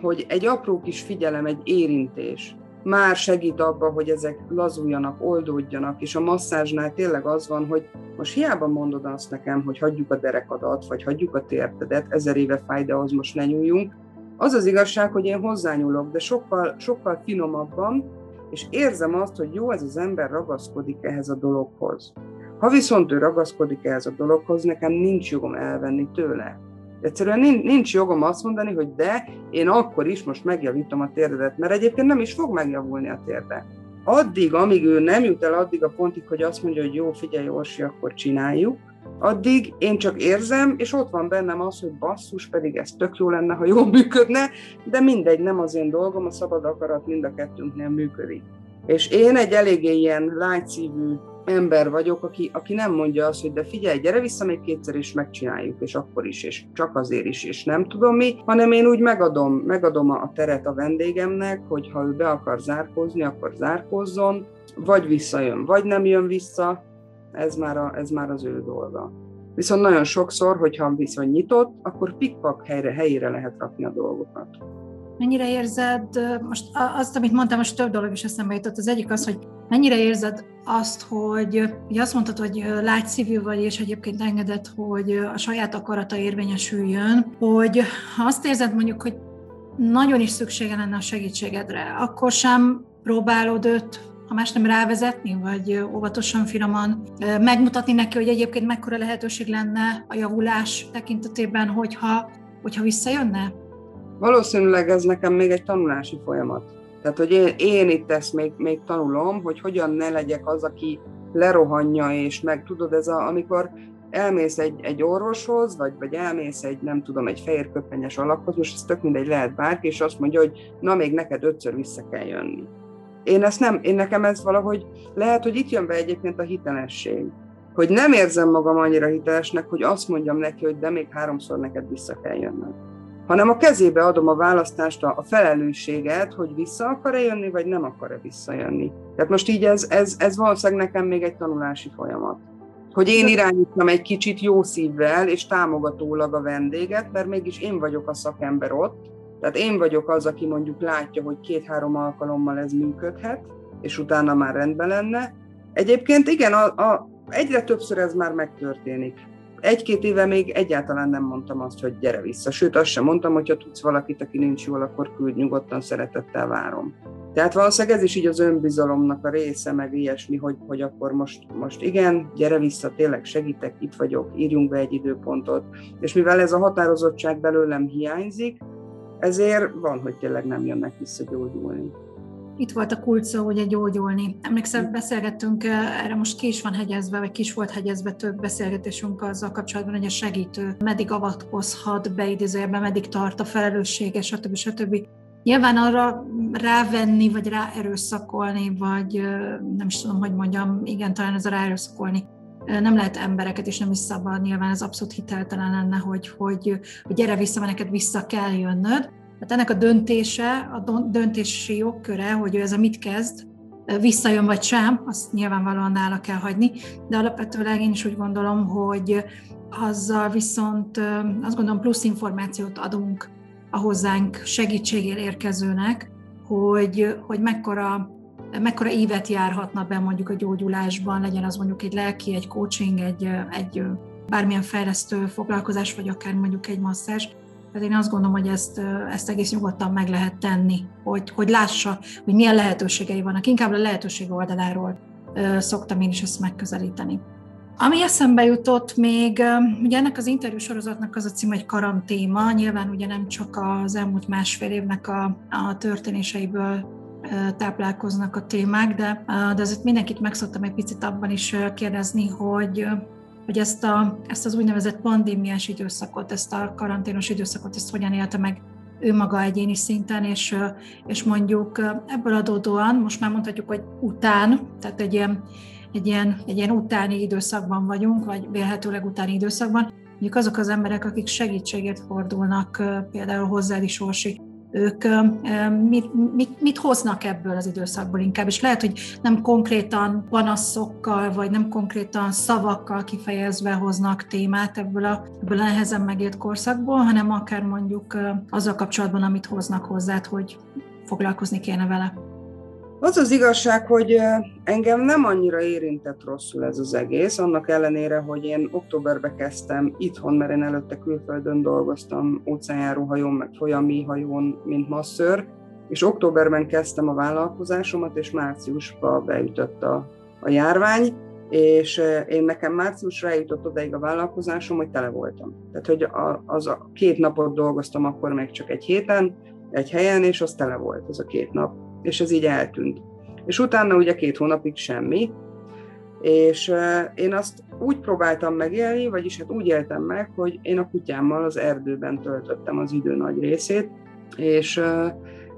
hogy egy apró kis figyelem, egy érintés, már segít abba, hogy ezek lazuljanak, oldódjanak, és a masszázsnál tényleg az van, hogy most hiába mondod azt nekem, hogy hagyjuk a derekadat, vagy hagyjuk a tértedet, ezer éve fáj, de az most ne nyúljunk. Az az igazság, hogy én hozzányúlok, de sokkal, sokkal finomabban, és érzem azt, hogy jó, ez az ember ragaszkodik ehhez a dologhoz. Ha viszont ő ragaszkodik ehhez a dologhoz, nekem nincs jogom elvenni tőle. Egyszerűen nincs jogom azt mondani, hogy de, én akkor is most megjavítom a térdedet, mert egyébként nem is fog megjavulni a térde. Addig, amíg ő nem jut el addig a pontig, hogy azt mondja, hogy jó, figyelj, Orsi, akkor csináljuk, addig én csak érzem, és ott van bennem az, hogy basszus, pedig ez tök jó lenne, ha jól működne, de mindegy, nem az én dolgom, a szabad akarat mind a kettőnknél működik. És én egy eléggé ilyen lágyszívű ember vagyok, aki, aki nem mondja azt, hogy de figyelj, gyere vissza még kétszer, és megcsináljuk, és akkor is, és csak azért is, és nem tudom mi, hanem én úgy megadom, megadom a teret a vendégemnek, hogy ha ő be akar zárkózni, akkor zárkózzon, vagy visszajön, vagy nem jön vissza, ez már, a, ez már az ő dolga. Viszont nagyon sokszor, hogyha viszony nyitott, akkor pikpak helyre, helyére lehet rakni a dolgokat. Mennyire érzed, most azt, amit mondtam, most több dolog is eszembe jutott. Az egyik az, hogy mennyire érzed azt, hogy ugye azt mondtad, hogy lágy szívű vagy, és egyébként engedett, hogy a saját akarata érvényesüljön, hogy ha azt érzed mondjuk, hogy nagyon is szüksége lenne a segítségedre, akkor sem próbálod őt ha más nem rávezetni, vagy óvatosan, finoman megmutatni neki, hogy egyébként mekkora lehetőség lenne a javulás tekintetében, hogyha, hogyha visszajönne? Valószínűleg ez nekem még egy tanulási folyamat. Tehát, hogy én, én itt ezt még, még tanulom, hogy hogyan ne legyek az, aki lerohanja, és meg tudod, ez a, amikor elmész egy, egy orvoshoz, vagy, vagy elmész egy, nem tudom, egy fehér köpenyes alakhoz, most ez tök mindegy, lehet bárki, és azt mondja, hogy na, még neked ötször vissza kell jönni. Én ezt nem, én nekem ez valahogy, lehet, hogy itt jön be egyébként a hitelesség, hogy nem érzem magam annyira hitelesnek, hogy azt mondjam neki, hogy de még háromszor neked vissza kell jönnöm hanem a kezébe adom a választást, a felelősséget, hogy vissza akar-e jönni, vagy nem akar-e visszajönni. Tehát most így ez, ez, ez valószínűleg nekem még egy tanulási folyamat. Hogy én irányítom egy kicsit jó szívvel és támogatólag a vendéget, mert mégis én vagyok a szakember ott, tehát én vagyok az, aki mondjuk látja, hogy két-három alkalommal ez működhet, és utána már rendben lenne. Egyébként igen, a, a, egyre többször ez már megtörténik egy-két éve még egyáltalán nem mondtam azt, hogy gyere vissza. Sőt, azt sem mondtam, hogy ha tudsz valakit, aki nincs jól, akkor küldj nyugodtan, szeretettel várom. Tehát valószínűleg ez is így az önbizalomnak a része, meg ilyesmi, hogy, hogy akkor most, most igen, gyere vissza, tényleg segítek, itt vagyok, írjunk be egy időpontot. És mivel ez a határozottság belőlem hiányzik, ezért van, hogy tényleg nem jönnek vissza gyógyulni itt volt a kult szó, ugye gyógyulni. Emlékszem, beszélgettünk, erre most ki is van hegyezve, vagy ki is volt hegyezve több beszélgetésünk azzal kapcsolatban, hogy a segítő meddig avatkozhat be idézőjelben, meddig tart a felelőssége, stb. stb. Nyilván arra rávenni, vagy ráerőszakolni, vagy nem is tudom, hogy mondjam, igen, talán ez a ráerőszakolni, nem lehet embereket, és nem is szabad, nyilván ez abszolút hiteltelen lenne, hogy, hogy, hogy gyere vissza, mert neked vissza kell jönnöd. Hát ennek a döntése, a döntési jogköre, hogy ő ez a mit kezd, visszajön vagy sem, azt nyilvánvalóan nála kell hagyni, de alapvetően én is úgy gondolom, hogy azzal viszont azt gondolom plusz információt adunk a hozzánk segítségér érkezőnek, hogy, hogy mekkora, mekkora évet járhatna be mondjuk a gyógyulásban, legyen az mondjuk egy lelki, egy coaching, egy, egy bármilyen fejlesztő foglalkozás, vagy akár mondjuk egy masszázs, tehát én azt gondolom, hogy ezt, ezt egész nyugodtan meg lehet tenni, hogy, hogy lássa, hogy milyen lehetőségei vannak. Inkább a lehetőség oldaláról szoktam én is ezt megközelíteni. Ami eszembe jutott még, ugye ennek az interjú sorozatnak az a cím, hogy karantéma, nyilván ugye nem csak az elmúlt másfél évnek a, a történéseiből táplálkoznak a témák, de, de azért mindenkit megszoktam egy picit abban is kérdezni, hogy hogy ezt, a, ezt az úgynevezett pandémiás időszakot, ezt a karanténos időszakot, ezt hogyan élte meg ő maga egyéni szinten, és, és mondjuk ebből adódóan, most már mondhatjuk, hogy után, tehát egy ilyen, egy ilyen, egy ilyen utáni időszakban vagyunk, vagy vélhetőleg utáni időszakban, mondjuk azok az emberek, akik segítségért fordulnak például hozzád is, ők mit, mit, mit hoznak ebből az időszakból inkább, és lehet, hogy nem konkrétan panaszokkal, vagy nem konkrétan szavakkal kifejezve hoznak témát ebből a, ebből a nehezen megélt korszakból, hanem akár mondjuk azzal kapcsolatban, amit hoznak hozzá, hogy foglalkozni kéne vele. Az az igazság, hogy engem nem annyira érintett rosszul ez az egész, annak ellenére, hogy én októberbe kezdtem itthon, mert én előtte külföldön dolgoztam óceánjáró hajón, meg folyami hajón, mint masször, és októberben kezdtem a vállalkozásomat, és márciusba beütött a, a járvány, és én nekem márciusra eljutott odaig a vállalkozásom, hogy tele voltam. Tehát, hogy a, az a két napot dolgoztam akkor még csak egy héten, egy helyen, és az tele volt az a két nap és ez így eltűnt. És utána ugye két hónapig semmi, és én azt úgy próbáltam megélni, vagyis hát úgy éltem meg, hogy én a kutyámmal az erdőben töltöttem az idő nagy részét, és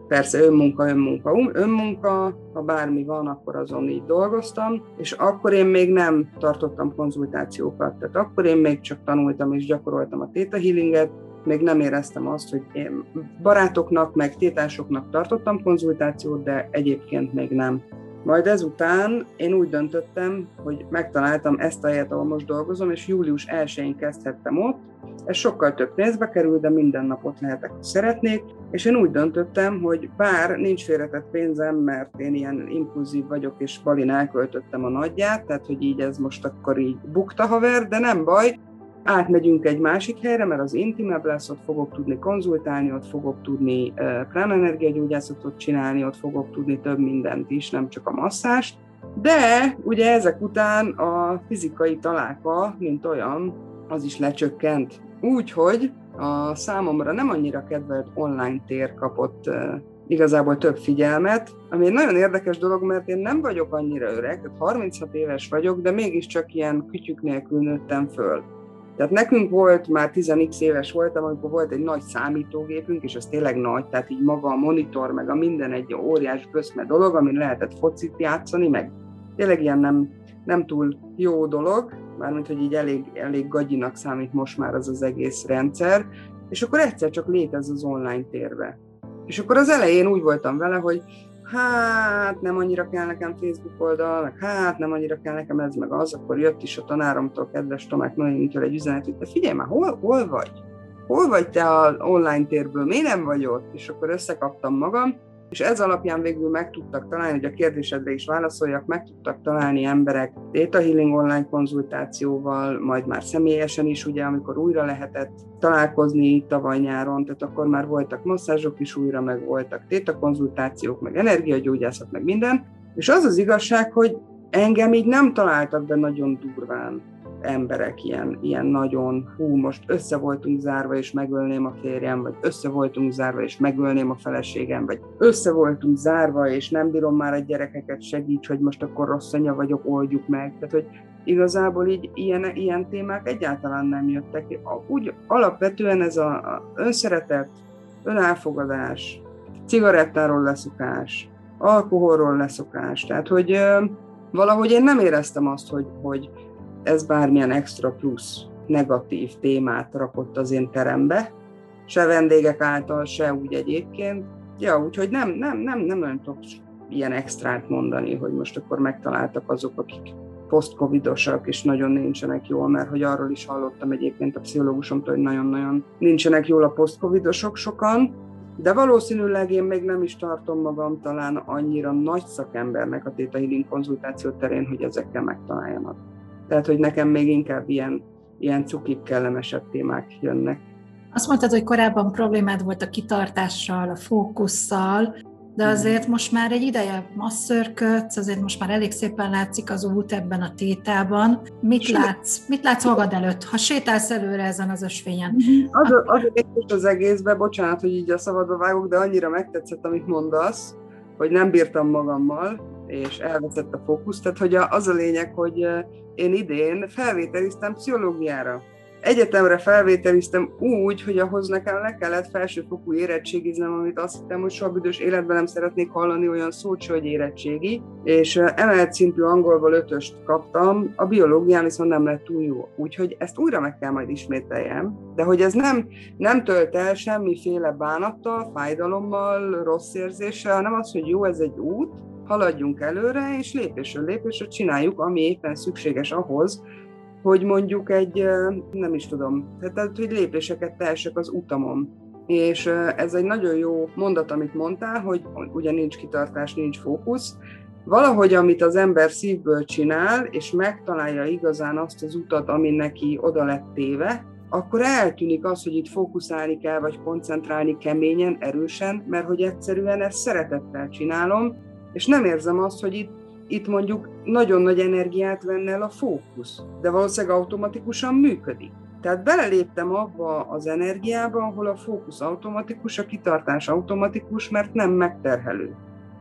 persze önmunka, önmunka, önmunka, ha bármi van, akkor azon így dolgoztam, és akkor én még nem tartottam konzultációkat, tehát akkor én még csak tanultam és gyakoroltam a Theta Healinget, még nem éreztem azt, hogy én barátoknak, meg tétásoknak tartottam konzultációt, de egyébként még nem. Majd ezután én úgy döntöttem, hogy megtaláltam ezt a helyet, ahol most dolgozom, és július 1-én kezdhettem ott. Ez sokkal több pénzbe kerül, de minden napot lehetek, ha szeretnék, és én úgy döntöttem, hogy bár nincs félretett pénzem, mert én ilyen impulzív vagyok, és Balin elköltöttem a nagyját, tehát hogy így ez most akkor így bukta haver, de nem baj, átmegyünk egy másik helyre, mert az intimebb lesz, ott fogok tudni konzultálni, ott fogok tudni pránenergiagyógyászatot csinálni, ott fogok tudni több mindent is, nem csak a masszást. De ugye ezek után a fizikai találka, mint olyan, az is lecsökkent. Úgyhogy a számomra nem annyira kedvelt online tér kapott igazából több figyelmet, ami egy nagyon érdekes dolog, mert én nem vagyok annyira öreg, tehát 36 éves vagyok, de mégiscsak ilyen kütyük nélkül nőttem föl. Tehát nekünk volt, már 10x éves voltam, amikor volt egy nagy számítógépünk, és az tényleg nagy, tehát így maga a monitor, meg a minden egy óriás böszme dolog, amin lehetett focit játszani, meg tényleg ilyen nem, nem túl jó dolog, mármint, hogy így elég, elég gagyinak számít most már az az egész rendszer, és akkor egyszer csak létez az online térbe. És akkor az elején úgy voltam vele, hogy hát nem annyira kell nekem Facebook oldal, meg hát nem annyira kell nekem ez, meg az, akkor jött is a tanáromtól, kedves Tomák Noémintől egy üzenet, hogy te figyelj már, hol, hol vagy? Hol vagy te az online térből? Miért nem vagy ott? És akkor összekaptam magam, és ez alapján végül meg tudtak találni, hogy a kérdésedre is válaszoljak, meg tudtak találni emberek Data Healing online konzultációval, majd már személyesen is, ugye, amikor újra lehetett találkozni tavaly nyáron, tehát akkor már voltak masszázsok is újra, meg voltak Data konzultációk, meg energiagyógyászat, meg minden. És az az igazság, hogy engem így nem találtak be nagyon durván emberek ilyen, ilyen nagyon, hú, most össze voltunk zárva, és megölném a férjem, vagy össze voltunk zárva, és megölném a feleségem, vagy össze voltunk zárva, és nem bírom már a gyerekeket, segíts, hogy most akkor rossz anya vagyok, oldjuk meg. Tehát, hogy igazából így ilyen, ilyen témák egyáltalán nem jöttek. Úgy alapvetően ez a, a önszeretet, önelfogadás, cigarettáról leszokás, alkoholról leszokás. Tehát, hogy valahogy én nem éreztem azt, hogy, hogy ez bármilyen extra plusz negatív témát rakott az én terembe, se vendégek által, se úgy egyébként. Ja, úgyhogy nem, nem, nem, nem nagyon tudok ilyen extrát mondani, hogy most akkor megtaláltak azok, akik post-covidosak, és nagyon nincsenek jól, mert hogy arról is hallottam egyébként a pszichológusomtól, hogy nagyon-nagyon nincsenek jól a post-covidosok sokan, de valószínűleg én még nem is tartom magam talán annyira nagy szakembernek a Theta Healing konzultáció terén, hogy ezekkel megtaláljam tehát, hogy nekem még inkább ilyen, ilyen cukik, kellemesebb témák jönnek. Azt mondtad, hogy korábban problémád volt a kitartással, a fókusszal. de azért most már egy ideje masszörködsz, azért most már elég szépen látszik az út ebben a tétában. Mit Sőt. látsz? Mit látsz magad előtt, ha sétálsz előre ezen az ösvényen? Mhm. Az, az az, az egészben, bocsánat, hogy így a szabadba vágok, de annyira megtetszett, amit mondasz, hogy nem bírtam magammal, és elveszett a fókusz. Tehát hogy az a lényeg, hogy én idén felvételiztem pszichológiára egyetemre felvételiztem úgy, hogy ahhoz nekem le kellett felsőfokú érettségiznem, amit azt hittem, hogy soha büdös életben nem szeretnék hallani olyan szót, hogy érettségi, és emelt szintű angolból ötöst kaptam, a biológián viszont nem lett túl jó. Úgyhogy ezt újra meg kell majd ismételjem, de hogy ez nem, nem tölt el semmiféle bánattal, fájdalommal, rossz érzéssel, hanem az, hogy jó, ez egy út, haladjunk előre, és lépésről lépésre csináljuk, ami éppen szükséges ahhoz, hogy mondjuk egy, nem is tudom, tehát hogy lépéseket tehessek az utamon. És ez egy nagyon jó mondat, amit mondtál, hogy ugye nincs kitartás, nincs fókusz. Valahogy, amit az ember szívből csinál, és megtalálja igazán azt az utat, ami neki oda lett téve, akkor eltűnik az, hogy itt fókuszálni kell, vagy koncentrálni keményen, erősen, mert hogy egyszerűen ezt szeretettel csinálom, és nem érzem azt, hogy itt itt mondjuk nagyon nagy energiát venne el a fókusz, de valószínűleg automatikusan működik. Tehát beleléptem abba az energiába, ahol a fókusz automatikus, a kitartás automatikus, mert nem megterhelő.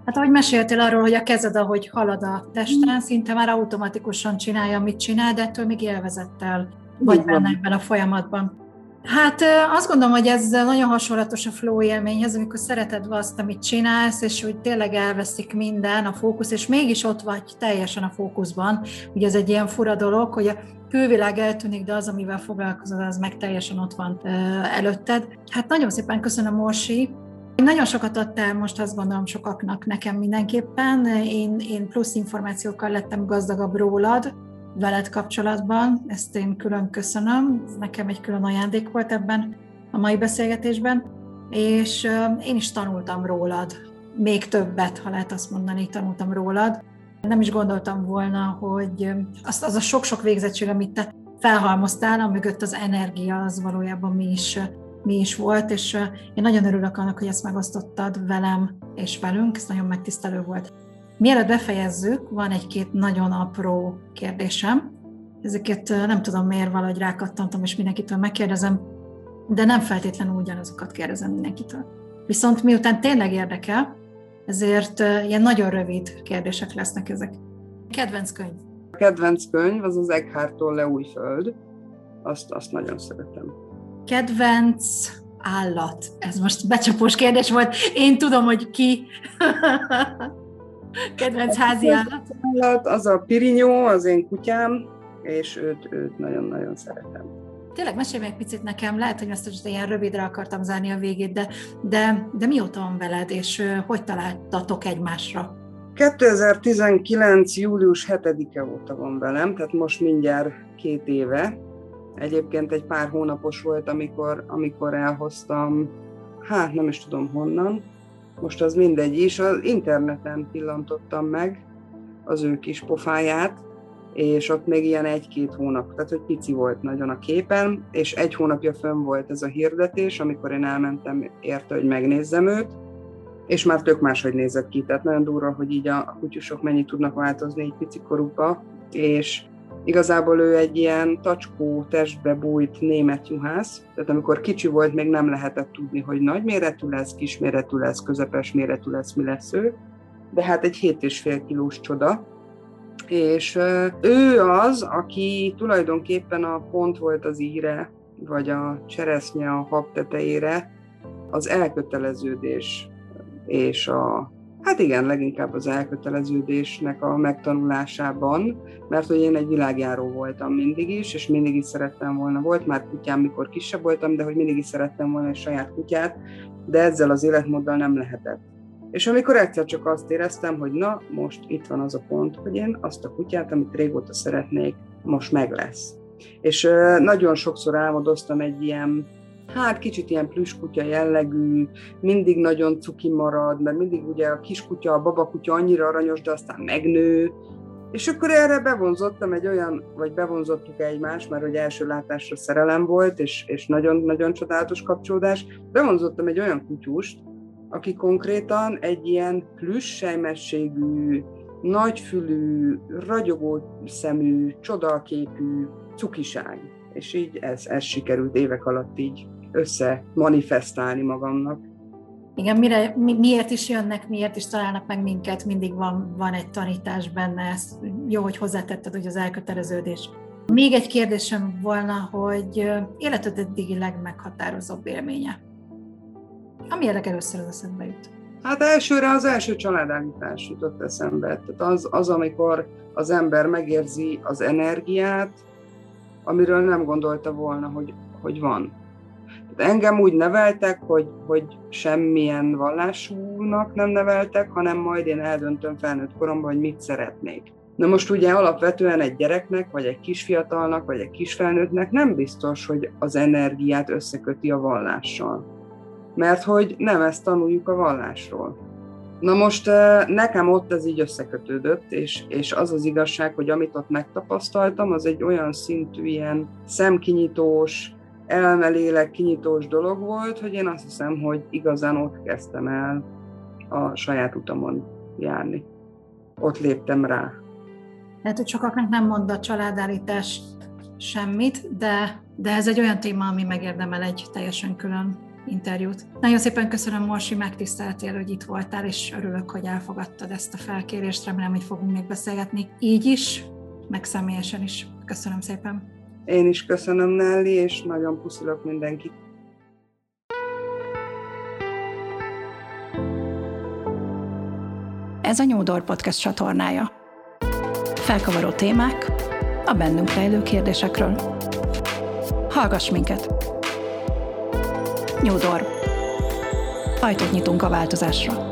Hát ahogy meséltél arról, hogy a kezed, ahogy halad a testen, szinte már automatikusan csinálja, amit csinál, de ettől még élvezettel vagy benne ebben a folyamatban. Hát azt gondolom, hogy ez nagyon hasonlatos a flow élményhez, amikor szereted azt, amit csinálsz, és hogy tényleg elveszik minden, a fókusz, és mégis ott vagy teljesen a fókuszban. Ugye ez egy ilyen fura dolog, hogy a külvilág eltűnik, de az, amivel foglalkozol, az meg teljesen ott van előtted. Hát nagyon szépen köszönöm, Orsi. Nagyon sokat adtál most, azt gondolom sokaknak, nekem mindenképpen. Én, én plusz információkkal lettem gazdagabb rólad, veled kapcsolatban, ezt én külön köszönöm, ez nekem egy külön ajándék volt ebben a mai beszélgetésben, és én is tanultam rólad, még többet, ha lehet azt mondani, tanultam rólad. Nem is gondoltam volna, hogy az, az a sok-sok végzettség, amit te felhalmoztál, mögött az energia, az valójában mi is, mi is volt, és én nagyon örülök annak, hogy ezt megosztottad velem és velünk, ez nagyon megtisztelő volt. Mielőtt befejezzük, van egy-két nagyon apró kérdésem. Ezeket nem tudom miért valahogy rákattantam, és mindenkitől megkérdezem, de nem feltétlenül ugyanazokat kérdezem mindenkitől. Viszont miután tényleg érdekel, ezért ilyen nagyon rövid kérdések lesznek ezek. Kedvenc könyv? A kedvenc könyv az az Eckhart Tolle Új Föld. Azt, azt nagyon szeretem. Kedvenc állat? Ez most becsapós kérdés volt. Én tudom, hogy ki. [laughs] Kedvenc házi állat? Az a pirinyó, az én kutyám, és őt, őt nagyon-nagyon szeretem. Tényleg mesélj meg picit nekem, lehet, hogy ezt most ilyen rövidre akartam zárni a végét, de, de, de mióta van veled, és hogy találtatok egymásra? 2019. július 7-e óta van velem, tehát most mindjárt két éve. Egyébként egy pár hónapos volt, amikor, amikor elhoztam, hát nem is tudom honnan, most az mindegy is, az interneten pillantottam meg az ő kis pofáját, és ott még ilyen egy-két hónap, tehát hogy pici volt nagyon a képen, és egy hónapja fönn volt ez a hirdetés, amikor én elmentem érte, hogy megnézzem őt, és már tök máshogy nézett ki, tehát nagyon durva, hogy így a kutyusok mennyit tudnak változni egy pici korukba, és Igazából ő egy ilyen tacskó, testbe bújt német juhász, tehát amikor kicsi volt, még nem lehetett tudni, hogy nagy méretű lesz, kis méretű lesz, közepes méretű lesz, mi lesz ő, de hát egy 7,5 kilós csoda, és ő az, aki tulajdonképpen a pont volt az íre, vagy a cseresznye a hab tetejére, az elköteleződés és a Hát igen, leginkább az elköteleződésnek a megtanulásában, mert hogy én egy világjáró voltam mindig is, és mindig is szerettem volna, volt már kutyám, mikor kisebb voltam, de hogy mindig is szerettem volna egy saját kutyát, de ezzel az életmóddal nem lehetett. És amikor egyszer csak azt éreztem, hogy na, most itt van az a pont, hogy én azt a kutyát, amit régóta szeretnék, most meg lesz. És nagyon sokszor álmodoztam egy ilyen hát kicsit ilyen plüskutya jellegű, mindig nagyon cuki marad, mert mindig ugye a kiskutya, a babakutya annyira aranyos, de aztán megnő, és akkor erre bevonzottam egy olyan, vagy bevonzottuk egymást, mert hogy első látásra szerelem volt, és, és nagyon-nagyon csodálatos kapcsolódás, bevonzottam egy olyan kutyust, aki konkrétan egy ilyen plusz sejmességű, nagyfülű, ragyogó szemű, csodaképű cukiság. És így ez, ez sikerült évek alatt így össze manifestálni magamnak. Igen, mire, mi, miért is jönnek, miért is találnak meg minket, mindig van, van egy tanítás benne, ez jó, hogy hozzátetted, hogy az elköteleződés. Még egy kérdésem volna, hogy életed eddigi legmeghatározóbb élménye. Ami először az eszembe jut. Hát elsőre az első családállítás jutott eszembe. Tehát az, az, amikor az ember megérzi az energiát, amiről nem gondolta volna, hogy, hogy van. Engem úgy neveltek, hogy, hogy semmilyen vallásúnak nem neveltek, hanem majd én eldöntöm felnőtt koromban, hogy mit szeretnék. Na most ugye alapvetően egy gyereknek, vagy egy kisfiatalnak, vagy egy kisfelnőttnek nem biztos, hogy az energiát összeköti a vallással. Mert hogy nem ezt tanuljuk a vallásról. Na most eh, nekem ott ez így összekötődött, és, és az az igazság, hogy amit ott megtapasztaltam, az egy olyan szintű ilyen szemkinyitós, elmelélek kinyitós dolog volt, hogy én azt hiszem, hogy igazán ott kezdtem el a saját utamon járni. Ott léptem rá. Lehet, hogy sokaknak nem mond a családállítás semmit, de, de ez egy olyan téma, ami megérdemel egy teljesen külön interjút. Nagyon szépen köszönöm, Morsi, megtiszteltél, hogy itt voltál, és örülök, hogy elfogadtad ezt a felkérést. Remélem, hogy fogunk még beszélgetni így is, meg személyesen is. Köszönöm szépen. Én is köszönöm, Nelly, és nagyon puszilok mindenkit. Ez a Nyúdor Podcast csatornája. Felkavaró témák a bennünk rejlő kérdésekről. Hallgass minket! Nyúdor. Ajtót nyitunk a változásra.